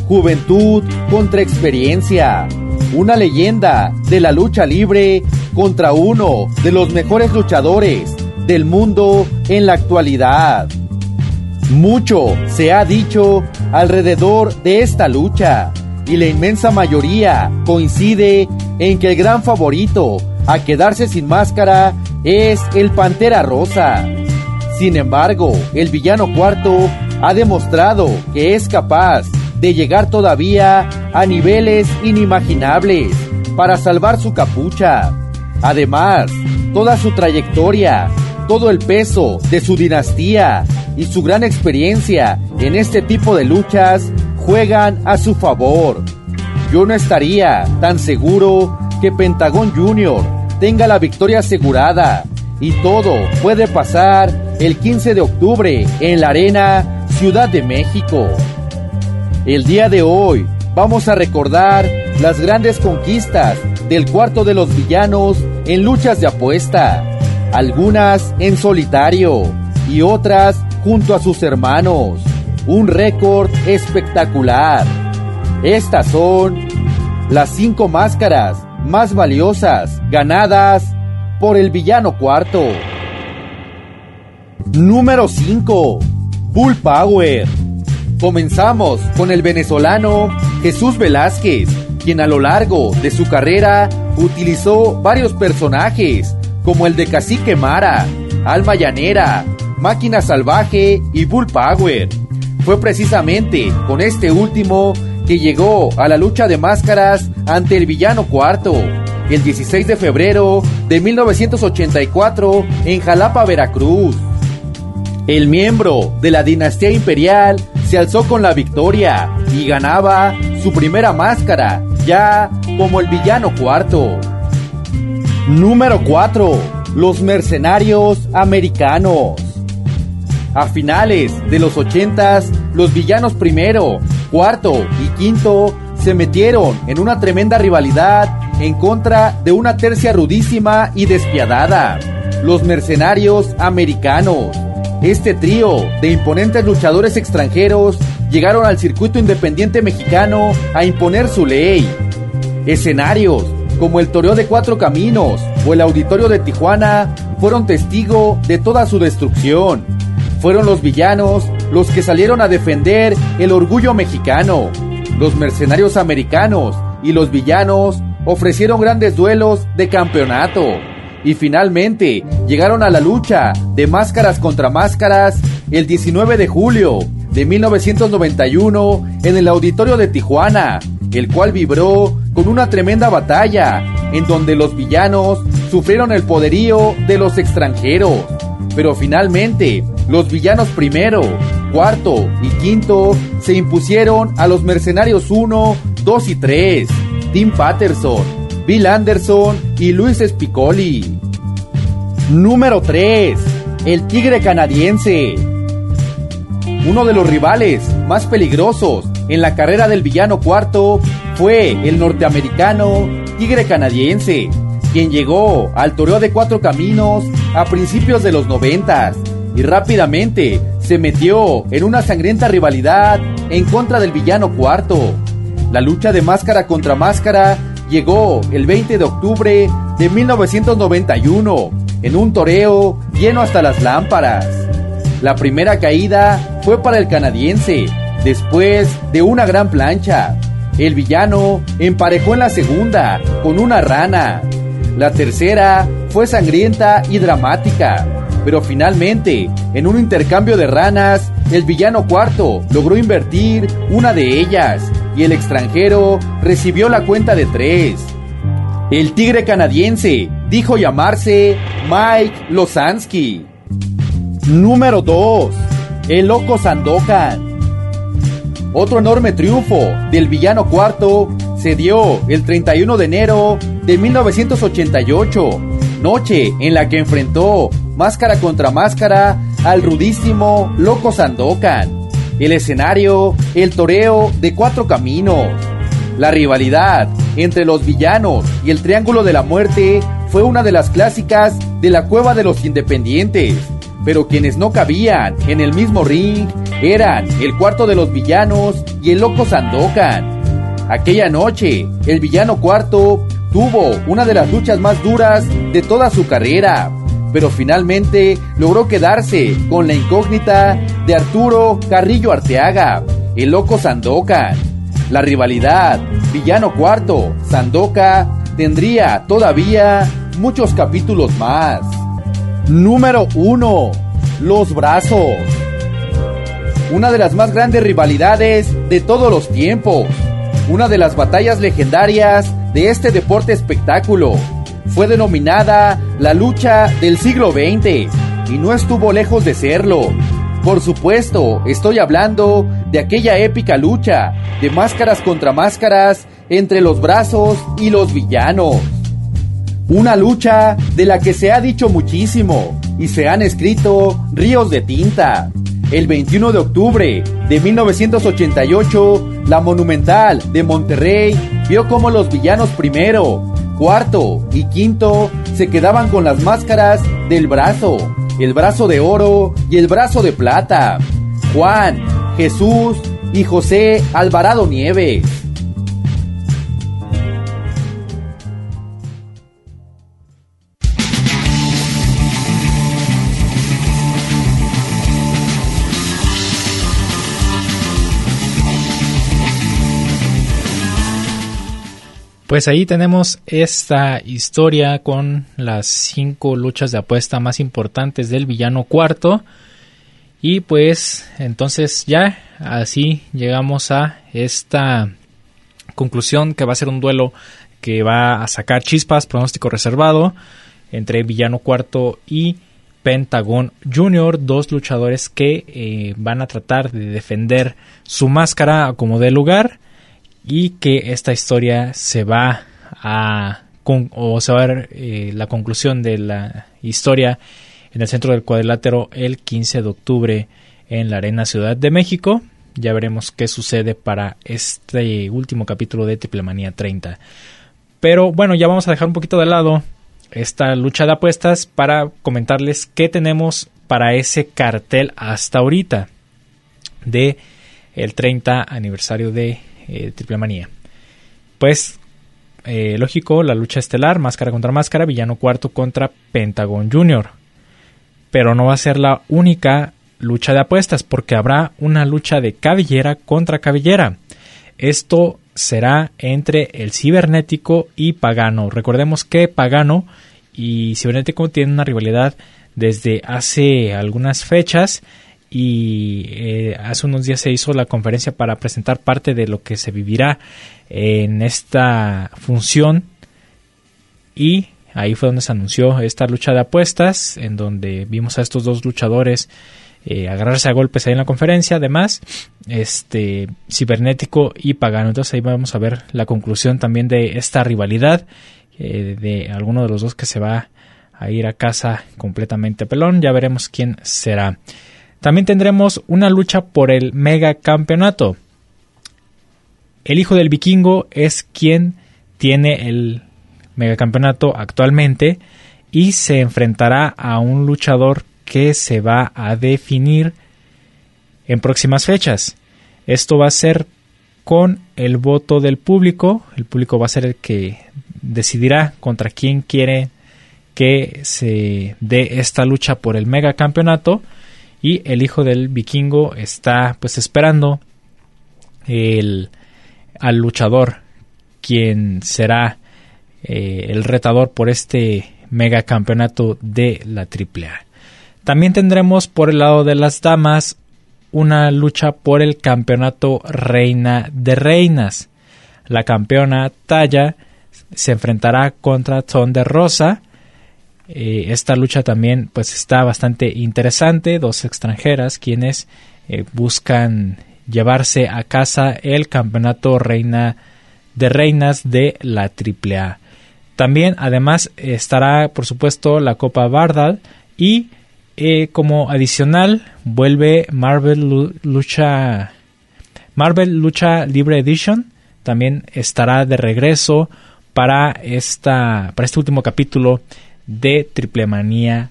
Juventud contra experiencia. Una leyenda de la lucha libre contra uno de los mejores luchadores del mundo en la actualidad. Mucho se ha dicho alrededor de esta lucha y la inmensa mayoría coincide en que el gran favorito a quedarse sin máscara es el Pantera Rosa. Sin embargo, el villano cuarto ha demostrado que es capaz de llegar todavía a niveles inimaginables para salvar su capucha. Además, toda su trayectoria, todo el peso de su dinastía y su gran experiencia en este tipo de luchas juegan a su favor. Yo no estaría tan seguro que Pentagón Jr. tenga la victoria asegurada y todo puede pasar el 15 de octubre en la Arena Ciudad de México. El día de hoy vamos a recordar las grandes conquistas del cuarto de los villanos en luchas de apuesta, algunas en solitario y otras junto a sus hermanos. Un récord espectacular. Estas son las cinco máscaras más valiosas ganadas por el villano cuarto. Número 5. Bull Power. Comenzamos con el venezolano Jesús Velázquez, quien a lo largo de su carrera utilizó varios personajes, como el de Cacique Mara, Alma Llanera, Máquina Salvaje y Bull Power. Fue precisamente con este último que llegó a la lucha de máscaras ante el villano cuarto, el 16 de febrero de 1984 en Jalapa, Veracruz. El miembro de la dinastía imperial se alzó con la victoria y ganaba su primera máscara, ya como el villano cuarto. Número 4. Los mercenarios americanos. A finales de los 80, los villanos primero, cuarto y quinto se metieron en una tremenda rivalidad en contra de una tercia rudísima y despiadada, los mercenarios americanos. Este trío de imponentes luchadores extranjeros llegaron al circuito independiente mexicano a imponer su ley. Escenarios como el Toreo de Cuatro Caminos o el Auditorio de Tijuana fueron testigo de toda su destrucción. Fueron los villanos los que salieron a defender el orgullo mexicano. Los mercenarios americanos y los villanos ofrecieron grandes duelos de campeonato y finalmente llegaron a la lucha de máscaras contra máscaras el 19 de julio de 1991 en el auditorio de Tijuana, el cual vibró con una tremenda batalla en donde los villanos sufrieron el poderío de los extranjeros. Pero finalmente, los villanos primero, cuarto y quinto se impusieron a los mercenarios 1, 2 y 3, Tim Patterson, Bill Anderson y Luis Spicoli. Número 3. El Tigre Canadiense. Uno de los rivales más peligrosos en la carrera del villano cuarto fue el norteamericano Tigre Canadiense, quien llegó al toreo de cuatro caminos a principios de los noventas y rápidamente se metió en una sangrienta rivalidad en contra del villano cuarto. La lucha de máscara contra máscara llegó el 20 de octubre de 1991 en un toreo lleno hasta las lámparas. La primera caída fue para el canadiense, después de una gran plancha. El villano emparejó en la segunda con una rana. La tercera fue sangrienta y dramática, pero finalmente, en un intercambio de ranas, el villano cuarto logró invertir una de ellas y el extranjero recibió la cuenta de tres. El tigre canadiense dijo llamarse Mike Losansky. Número 2. El loco Sandokan. Otro enorme triunfo del villano cuarto se dio el 31 de enero de 1988, noche en la que enfrentó máscara contra máscara al rudísimo Loco Sandokan. El escenario, el toreo de cuatro caminos. La rivalidad entre los villanos y el Triángulo de la Muerte fue una de las clásicas de la Cueva de los Independientes, pero quienes no cabían en el mismo ring eran el cuarto de los villanos y el loco Sandokan. Aquella noche, el villano cuarto tuvo una de las luchas más duras de toda su carrera, pero finalmente logró quedarse con la incógnita de Arturo Carrillo Arteaga, el loco Sandokan. La rivalidad villano cuarto, Sandoka, tendría todavía muchos capítulos más. Número 1. Los brazos. Una de las más grandes rivalidades de todos los tiempos. Una de las batallas legendarias de este deporte espectáculo. Fue denominada la lucha del siglo XX y no estuvo lejos de serlo. Por supuesto, estoy hablando de aquella épica lucha de máscaras contra máscaras entre los brazos y los villanos. Una lucha de la que se ha dicho muchísimo y se han escrito ríos de tinta. El 21 de octubre de 1988, la Monumental de Monterrey vio como los villanos primero, cuarto y quinto se quedaban con las máscaras del brazo el brazo de oro y el brazo de plata. Juan, Jesús y José Alvarado Nieves. Pues ahí tenemos esta historia con las cinco luchas de apuesta más importantes del villano cuarto. Y pues entonces ya así llegamos a esta conclusión que va a ser un duelo que va a sacar chispas, pronóstico reservado entre villano cuarto y Pentagon Junior, dos luchadores que eh, van a tratar de defender su máscara como de lugar y que esta historia se va a o se va a ver eh, la conclusión de la historia en el centro del cuadrilátero el 15 de octubre en la Arena Ciudad de México. Ya veremos qué sucede para este último capítulo de Triple Manía 30. Pero bueno, ya vamos a dejar un poquito de lado esta lucha de apuestas para comentarles qué tenemos para ese cartel hasta ahorita de el 30 aniversario de eh, Triple Manía. Pues, eh, lógico, la lucha estelar, máscara contra máscara, villano cuarto contra Pentagon Junior. Pero no va a ser la única lucha de apuestas, porque habrá una lucha de cabellera contra cabellera. Esto será entre el cibernético y pagano. Recordemos que pagano y cibernético tienen una rivalidad desde hace algunas fechas y eh, hace unos días se hizo la conferencia para presentar parte de lo que se vivirá en esta función. Y ahí fue donde se anunció esta lucha de apuestas en donde vimos a estos dos luchadores eh, agarrarse a golpes ahí en la conferencia. Además este cibernético y pagano. Entonces ahí vamos a ver la conclusión también de esta rivalidad eh, de alguno de los dos que se va a ir a casa completamente pelón. Ya veremos quién será también tendremos una lucha por el mega campeonato. El hijo del vikingo es quien tiene el megacampeonato actualmente y se enfrentará a un luchador que se va a definir en próximas fechas. Esto va a ser con el voto del público. El público va a ser el que decidirá contra quién quiere que se dé esta lucha por el megacampeonato y el hijo del vikingo está pues esperando el, al luchador quien será eh, el retador por este megacampeonato de la AAA. También tendremos por el lado de las damas una lucha por el campeonato reina de reinas. La campeona Talla se enfrentará contra de Rosa eh, esta lucha también pues está bastante interesante, dos extranjeras quienes eh, buscan llevarse a casa el campeonato reina de reinas de la AAA. También además estará por supuesto la Copa Bardal y eh, como adicional vuelve Marvel Lucha Marvel Lucha Libre Edition también estará de regreso para esta para este último capítulo de Triple Manía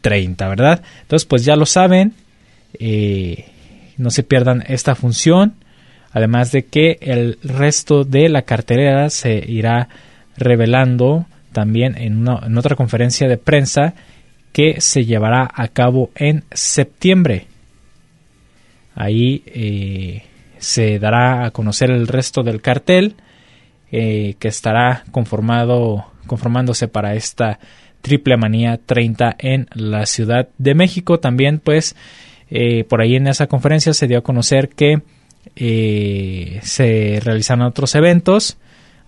30, ¿verdad? Entonces, pues ya lo saben, eh, no se pierdan esta función, además de que el resto de la cartelera se irá revelando también en, en otra conferencia de prensa que se llevará a cabo en septiembre. Ahí eh, se dará a conocer el resto del cartel eh, que estará conformado conformándose para esta Triple Manía 30 en la Ciudad de México. También, pues, eh, por ahí en esa conferencia se dio a conocer que eh, se realizan otros eventos.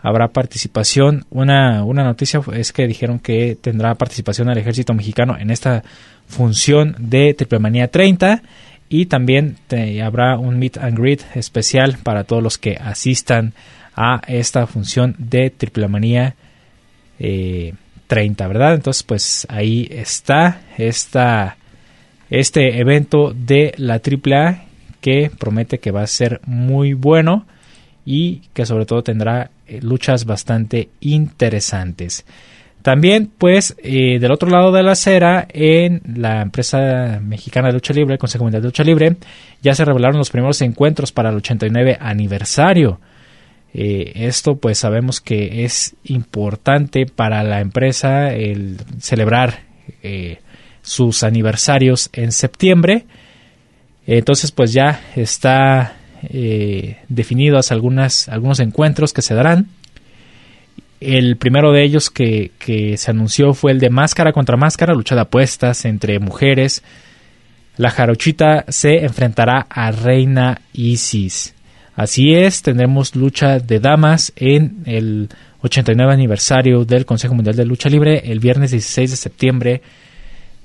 Habrá participación. Una, una noticia es que dijeron que tendrá participación el ejército mexicano en esta función de Triple Manía 30 y también habrá un meet and greet especial para todos los que asistan a esta función de Triple Manía 30, eh, ¿verdad? Entonces, pues ahí está esta, este evento de la AAA que promete que va a ser muy bueno y que sobre todo tendrá eh, luchas bastante interesantes. También, pues, eh, del otro lado de la acera, en la empresa mexicana de lucha libre, el Consejo Mundial de Lucha Libre, ya se revelaron los primeros encuentros para el 89 aniversario. Eh, esto pues sabemos que es importante para la empresa el celebrar eh, sus aniversarios en septiembre. Entonces pues ya está eh, definidos algunos encuentros que se darán. El primero de ellos que, que se anunció fue el de máscara contra máscara, lucha de apuestas entre mujeres. La jarochita se enfrentará a Reina Isis. Así es, tendremos lucha de damas en el 89 aniversario del Consejo Mundial de Lucha Libre. El viernes 16 de septiembre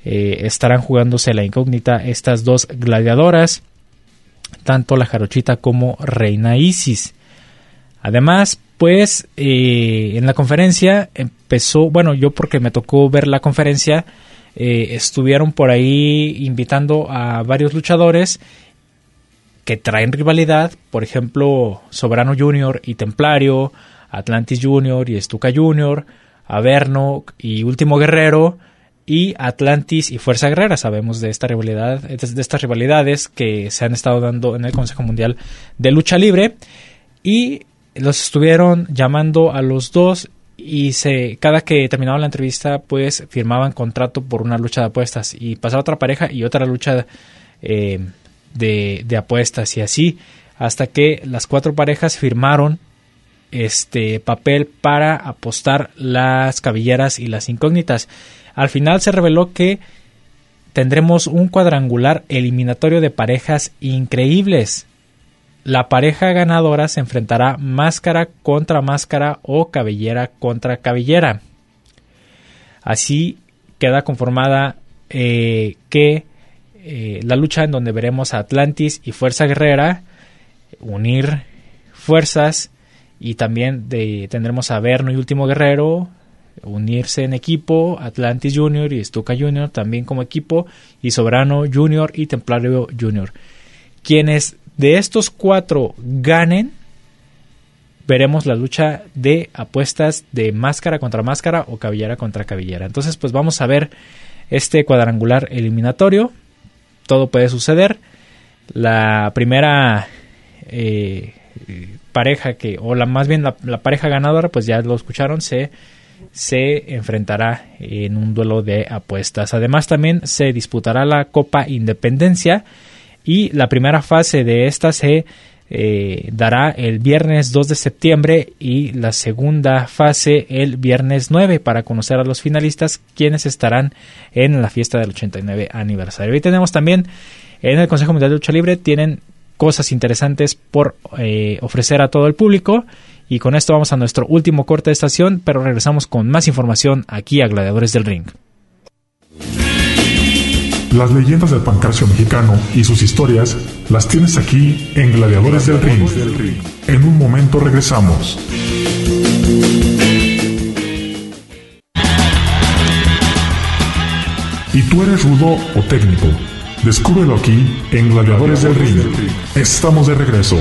eh, estarán jugándose la incógnita estas dos gladiadoras, tanto la Jarochita como Reina Isis. Además, pues eh, en la conferencia empezó, bueno, yo porque me tocó ver la conferencia, eh, estuvieron por ahí invitando a varios luchadores que traen rivalidad, por ejemplo, Soberano Junior y Templario, Atlantis Junior y Estuca Junior, Averno y Último Guerrero, y Atlantis y Fuerza Guerrera. Sabemos de esta rivalidad, de estas rivalidades que se han estado dando en el Consejo Mundial de Lucha Libre. Y los estuvieron llamando a los dos y se cada que terminaba la entrevista pues firmaban contrato por una lucha de apuestas y pasaba otra pareja y otra lucha eh, de, apuestas y así hasta que las cuatro parejas firmaron este papel para apostar las cabelleras y las incógnitas. Al final se reveló que tendremos un cuadrangular eliminatorio de parejas increíbles. La pareja ganadora se enfrentará máscara contra máscara o cabellera contra cabellera. Así queda conformada eh, que eh, la lucha en donde veremos a Atlantis y Fuerza Guerrera unir fuerzas y también tendremos a Verno y Último Guerrero unirse en equipo, Atlantis Junior y Stuka Junior también como equipo y Soberano Junior y Templario Junior. Quienes de estos cuatro ganen, veremos la lucha de apuestas de máscara contra máscara o cabellera contra cabellera. Entonces, pues vamos a ver este cuadrangular eliminatorio todo puede suceder. La primera eh, pareja que, o la más bien la, pareja ganadora, pues ya lo escucharon, se, se enfrentará en un duelo de apuestas. Además también se disputará la Copa Independencia y la primera fase de esta se eh, dará el viernes 2 de septiembre y la segunda fase el viernes 9 para conocer a los finalistas quienes estarán en la fiesta del 89 aniversario. Y tenemos también en el Consejo Mundial de Lucha Libre tienen cosas interesantes por eh, ofrecer a todo el público. Y con esto vamos a nuestro último corte de estación, pero regresamos con más información aquí a Gladiadores del Ring. Las leyendas del pancracio mexicano y sus historias las tienes aquí en Gladiadores del Ring. En un momento regresamos. ¿Y tú eres rudo o técnico? Descúbrelo aquí en Gladiadores del Ring. Estamos de regreso.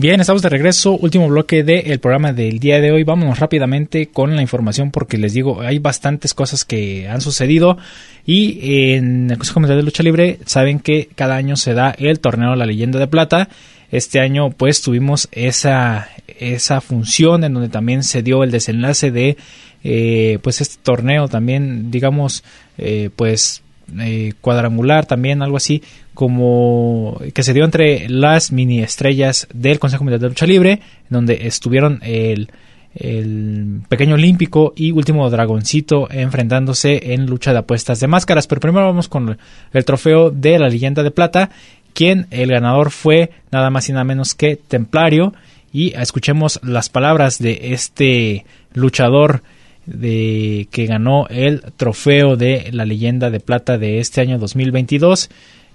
Bien, estamos de regreso. Último bloque del programa del día de hoy. Vámonos rápidamente con la información porque les digo, hay bastantes cosas que han sucedido. Y en el Consejo Mundial de Lucha Libre saben que cada año se da el torneo La Leyenda de Plata. Este año pues tuvimos esa, esa función en donde también se dio el desenlace de eh, pues este torneo también digamos eh, pues eh, cuadrangular también, algo así, como que se dio entre las mini estrellas del Consejo Mundial de Lucha Libre, donde estuvieron el, el pequeño olímpico y último dragoncito enfrentándose en lucha de apuestas de máscaras. Pero primero vamos con el trofeo de la leyenda de plata, quien el ganador fue nada más y nada menos que Templario. Y escuchemos las palabras de este luchador de que ganó el trofeo de la leyenda de plata de este año 2022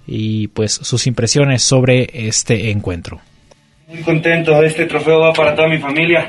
y pues sus impresiones sobre este encuentro. Muy contento, este trofeo va para toda mi familia,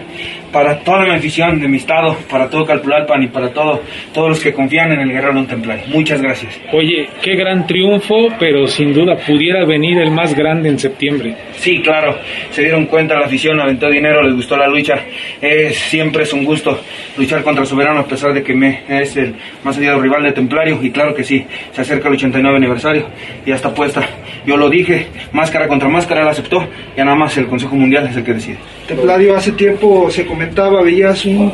para toda mi afición de mi estado, para todo Calpulalpan y para todo, todos los que confían en el Guerrero Templar. Muchas gracias. Oye, qué gran triunfo, pero sin duda pudiera venir el más grande en septiembre. Sí, claro, se dieron cuenta la afición, aventó dinero, les gustó la lucha. Es, siempre es un gusto luchar contra Soberano a pesar de que me, es el más odiado rival de Templario y claro que sí, se acerca el 89 aniversario y ya está puesta. Yo lo dije, máscara contra máscara, él aceptó, ya nada más el Consejo Mundial es el que decide. Templario, hace tiempo se comentaba, veías un,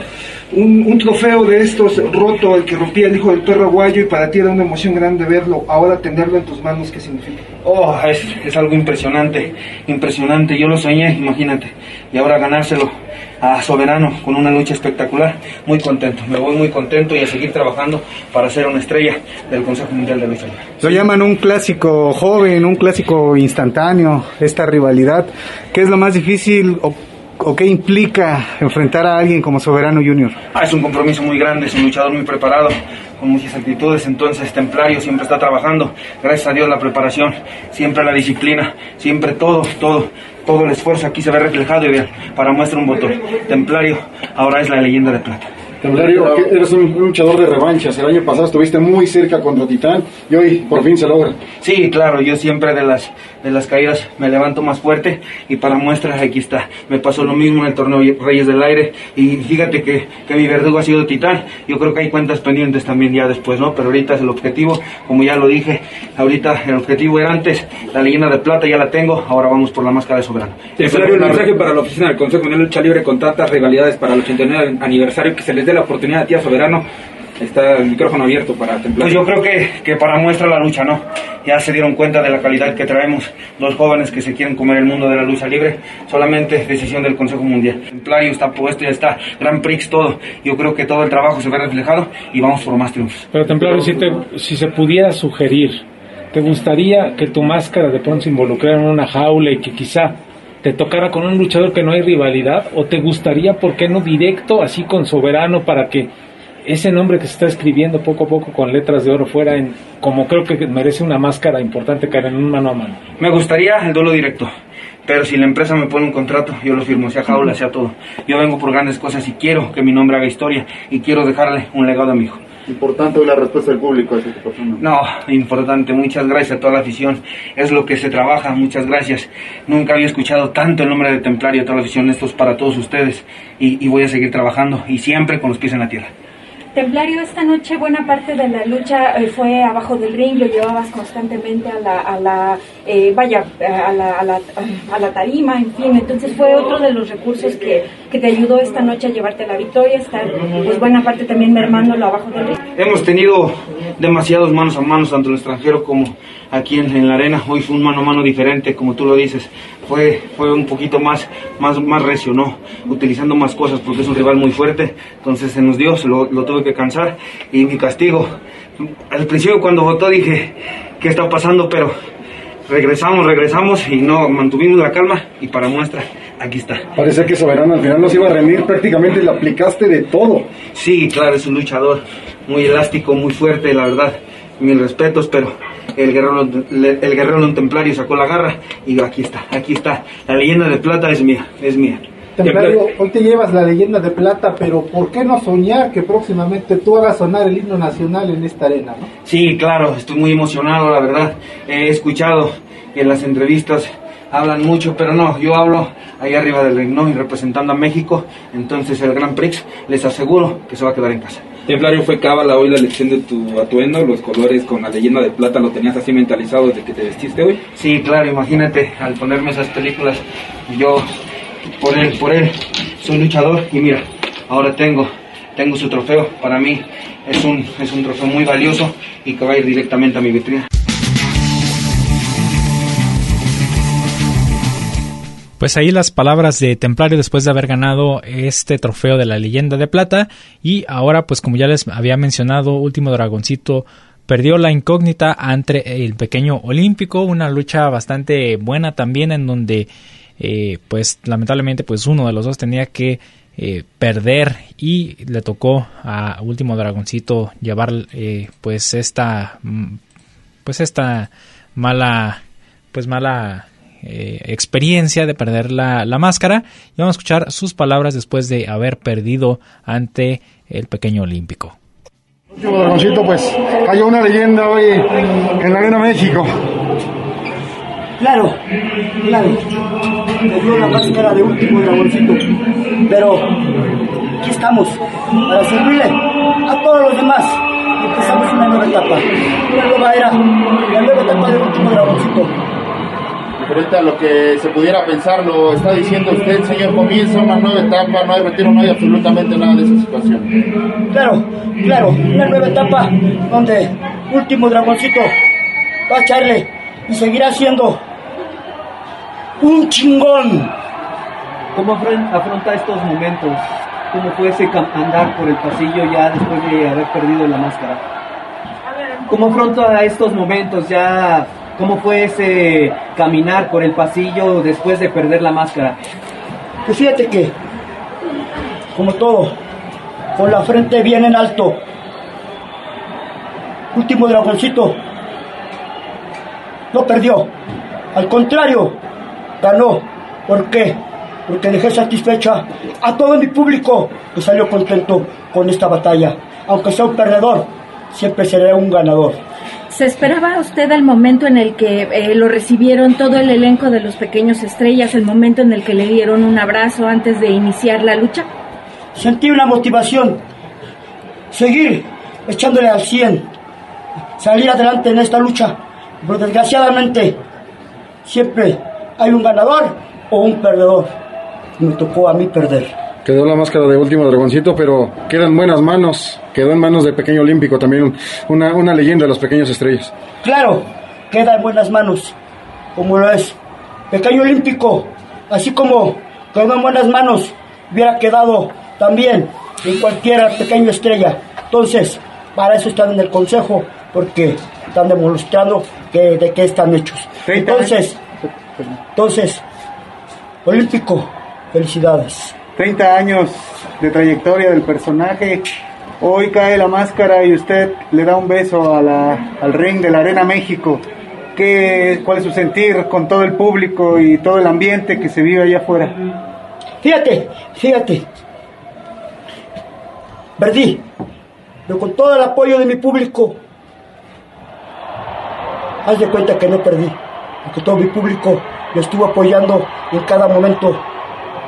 un, un, trofeo de estos roto, el que rompía el hijo del perro aguayo, y para ti era una emoción grande verlo, ahora tenerlo en tus manos, ¿qué significa? Oh, es, es algo impresionante, impresionante, yo lo soñé, imagínate, y ahora ganárselo a Soberano con una lucha espectacular, muy contento, me voy muy contento y a seguir trabajando para ser una estrella del Consejo Mundial de Lucha Lo llaman un clásico joven, un clásico instantáneo, esta rivalidad, ¿qué es lo más difícil o o qué implica enfrentar a alguien como Soberano Junior? Ah, es un compromiso muy grande, es un luchador muy preparado, con muchas actitudes, entonces Templario siempre está trabajando, gracias a Dios la preparación, siempre la disciplina, siempre todo, todo, todo el esfuerzo aquí se ve reflejado y para muestra un botón. Templario ahora es la leyenda de plata. Templario, eres un luchador de revanchas. El año pasado estuviste muy cerca contra Titán y hoy por fin se logra. Sí, claro, yo siempre de las, de las caídas me levanto más fuerte y para muestras aquí está. Me pasó lo mismo en el torneo Reyes del Aire y fíjate que, que mi verdugo ha sido Titán. Yo creo que hay cuentas pendientes también ya después, ¿no? Pero ahorita es el objetivo, como ya lo dije, ahorita el objetivo era antes, la leyenda de plata ya la tengo, ahora vamos por la máscara de soberano. Templario, el mensaje para la oficina del Consejo Mundial de Lucha Libre con tantas rivalidades para el 89 aniversario que se les dé la oportunidad a ti, a Soberano. Está el micrófono abierto para Templario. Pues yo creo que, que para muestra la lucha, ¿no? Ya se dieron cuenta de la calidad que traemos dos jóvenes que se quieren comer el mundo de la lucha libre. Solamente decisión del Consejo Mundial. Templario está puesto, ya está. Grand Prix, todo. Yo creo que todo el trabajo se ve reflejado y vamos por más triunfos. Pero Templario, si, te, si se pudiera sugerir, ¿te gustaría que tu máscara de pronto se involucrara en una jaula y que quizá te tocara con un luchador que no hay rivalidad? ¿O te gustaría, por qué no, directo, así con Soberano, para que ese nombre que se está escribiendo poco a poco con letras de oro fuera en, como creo que merece una máscara importante caer en un mano a mano? Me gustaría el duelo directo. Pero si la empresa me pone un contrato, yo lo firmo, sea jaula, sea todo. Yo vengo por grandes cosas y quiero que mi nombre haga historia y quiero dejarle un legado a mi hijo. Importante la respuesta del público. No, importante. Muchas gracias a toda la afición. Es lo que se trabaja. Muchas gracias. Nunca había escuchado tanto el nombre de Templario a toda la afición. Esto es para todos ustedes. Y voy a seguir trabajando y siempre con los pies en la tierra. Templario, esta noche buena parte de la lucha eh, fue abajo del ring, lo llevabas constantemente a la, a la eh, vaya, a la, a, la, a la tarima, en fin, entonces fue otro de los recursos que, que te ayudó esta noche a llevarte la victoria, estar pues buena parte también mermándolo abajo del ring. Hemos tenido demasiados manos a manos, tanto el extranjero como aquí en, en, la arena. Hoy fue un mano a mano diferente, como tú lo dices. Fue, fue un poquito más, más, más recio, ¿no? Utilizando más cosas porque es un rival muy fuerte. Entonces se nos dio, se lo, lo tuve que cansar. Y mi castigo, al principio cuando votó dije, ¿qué está pasando? Pero regresamos, regresamos y no mantuvimos la calma y para muestra, aquí está. Parece que Soberano al final nos iba a rendir, prácticamente le aplicaste de todo. Sí, claro, es un luchador muy elástico, muy fuerte, la verdad. Mil respetos, pero el guerrero, el guerrero templario sacó la garra y aquí está, aquí está. La leyenda de plata es mía, es mía. Templario, hoy te llevas la leyenda de plata, pero ¿por qué no soñar que próximamente tú hagas sonar el himno nacional en esta arena? ¿no? Sí, claro, estoy muy emocionado, la verdad. He escuchado en las entrevistas hablan mucho, pero no, yo hablo ahí arriba del ring, ¿no? Y representando a México, entonces el Grand Prix, les aseguro que se va a quedar en casa. Templario fue cábala hoy la elección de tu atuendo, los colores con la leyenda de plata, ¿lo tenías así mentalizado desde que te vestiste hoy? Sí, claro, imagínate, al ponerme esas películas, yo, por él, por él, soy luchador y mira, ahora tengo, tengo su trofeo, para mí es un, es un trofeo muy valioso y que va a ir directamente a mi vitrina. Pues ahí las palabras de Templario después de haber ganado este trofeo de la leyenda de plata. Y ahora pues como ya les había mencionado, último dragoncito perdió la incógnita ante el pequeño olímpico, una lucha bastante buena también en donde eh, pues lamentablemente pues uno de los dos tenía que eh, perder. Y le tocó a último dragoncito llevar eh, pues esta pues esta mala pues mala eh, experiencia de perder la, la, máscara y vamos a escuchar sus palabras después de haber perdido ante el pequeño olímpico. Último dragoncito, pues cayó una leyenda hoy en la Arena México. Claro, claro, me dio la máscara de último dragoncito, pero aquí estamos para servirle a todos los demás. Empezamos una nueva etapa, una nueva era, la nueva etapa de último dragoncito ahorita lo que se pudiera pensar lo está diciendo usted, señor, comienza una nueva etapa, no hay retiro, no hay absolutamente nada de esa situación. Claro, claro, una nueva etapa donde último dragoncito va a echarle y seguirá siendo un chingón. ¿Cómo afronta estos momentos? ¿Cómo fue ese andar por el pasillo ya después de haber perdido la máscara? ¿Cómo afronta estos momentos ya? ¿Cómo fue ese caminar por el pasillo después de perder la máscara? Pues fíjate que, como todo, con la frente bien en alto. Último dragoncito no perdió, al contrario, ganó. ¿Por qué? Porque dejé satisfecha a todo mi público que salió contento con esta batalla. Aunque sea un perdedor, siempre seré un ganador. ¿Se esperaba usted el momento en el que eh, lo recibieron todo el elenco de los pequeños estrellas, el momento en el que le dieron un abrazo antes de iniciar la lucha? Sentí una motivación, seguir echándole al 100, salir adelante en esta lucha, pero desgraciadamente siempre hay un ganador o un perdedor. Me tocó a mí perder. Quedó la máscara de último dragoncito, pero queda en buenas manos. Quedó en manos de Pequeño Olímpico, también una, una leyenda de los pequeños estrellas. Claro, queda en buenas manos, como lo es. Pequeño Olímpico, así como quedó en buenas manos, hubiera quedado también en cualquier pequeño estrella. Entonces, para eso están en el consejo, porque están demostrando que, de qué están hechos. Entonces, entonces, Olímpico, felicidades. 30 años de trayectoria del personaje. Hoy cae la máscara y usted le da un beso al ring de la Arena México. ¿Qué, ¿Cuál es su sentir con todo el público y todo el ambiente que se vive allá afuera? Fíjate, fíjate. Perdí, pero con todo el apoyo de mi público, haz de cuenta que no perdí, porque todo mi público lo estuvo apoyando en cada momento.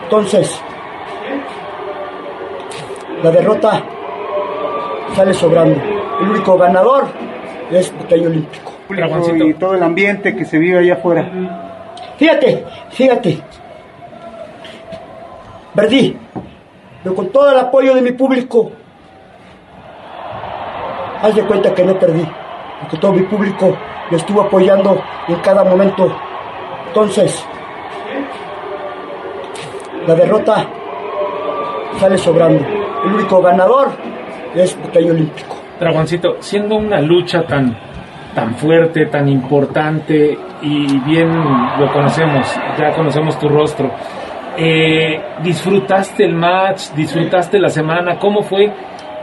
Entonces, la derrota sale sobrando. El único ganador es Pequeño Olímpico. Y todo el ambiente que se vive allá afuera. Fíjate, fíjate. Perdí, pero con todo el apoyo de mi público, haz de cuenta que no perdí, porque todo mi público lo estuvo apoyando en cada momento. Entonces, la derrota sale sobrando. El único ganador es Pequeño Olímpico. Dragoncito, siendo una lucha tan, tan fuerte, tan importante y bien lo conocemos, ya conocemos tu rostro, eh, ¿disfrutaste el match? ¿Disfrutaste la semana? ¿Cómo fue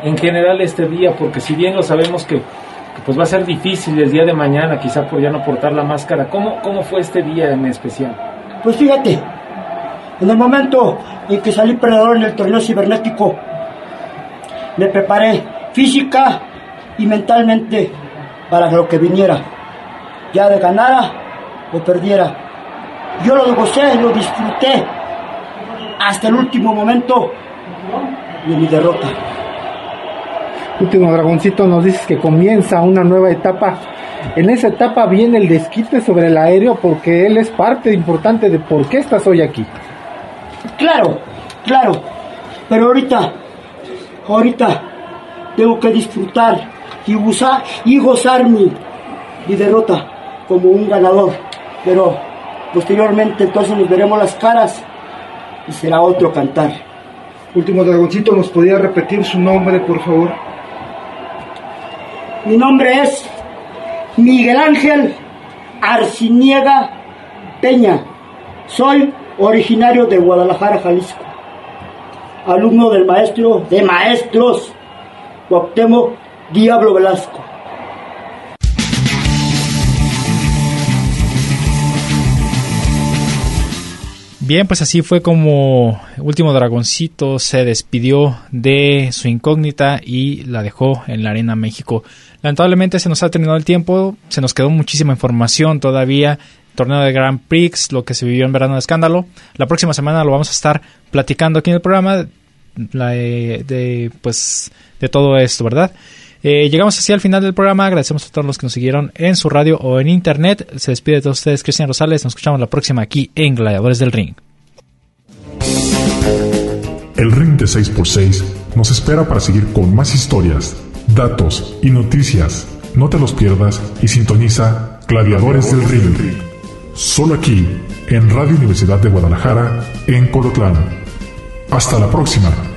en general este día? Porque si bien lo sabemos que, que pues va a ser difícil el día de mañana, quizá por ya no portar la máscara, ¿cómo, cómo fue este día en especial? Pues fíjate, en el momento en que salí perdedor en el torneo cibernético, me preparé física y mentalmente para lo que viniera, ya de ganara o perdiera. Yo lo gocé, lo disfruté hasta el último momento de mi derrota. Último dragoncito, nos dices que comienza una nueva etapa. En esa etapa viene el desquite sobre el aéreo porque él es parte importante de por qué estás hoy aquí. Claro, claro, pero ahorita, ahorita tengo que disfrutar y gozar, y gozar mi, mi derrota como un ganador. Pero posteriormente entonces nos veremos las caras y será otro cantar. Último dragoncito, ¿nos podía repetir su nombre, por favor? Mi nombre es Miguel Ángel Arciniega Peña. Soy originario de Guadalajara, Jalisco. Alumno del maestro de maestros, Cuauhtémoc Diablo Velasco. Bien, pues así fue como Último Dragoncito se despidió de su incógnita y la dejó en la Arena México. Lamentablemente se nos ha terminado el tiempo, se nos quedó muchísima información todavía. Torneo de Grand Prix, lo que se vivió en verano de escándalo. La próxima semana lo vamos a estar platicando aquí en el programa de, pues, de todo esto, ¿verdad? Eh, llegamos así al final del programa. Agradecemos a todos los que nos siguieron en su radio o en internet. Se despide de todos ustedes Cristian Rosales. Nos escuchamos la próxima aquí en Gladiadores del Ring. El Ring de 6x6 nos espera para seguir con más historias, datos y noticias. No te los pierdas y sintoniza Gladiadores del Ring. Solo aquí, en Radio Universidad de Guadalajara, en Colotlán. Hasta la próxima.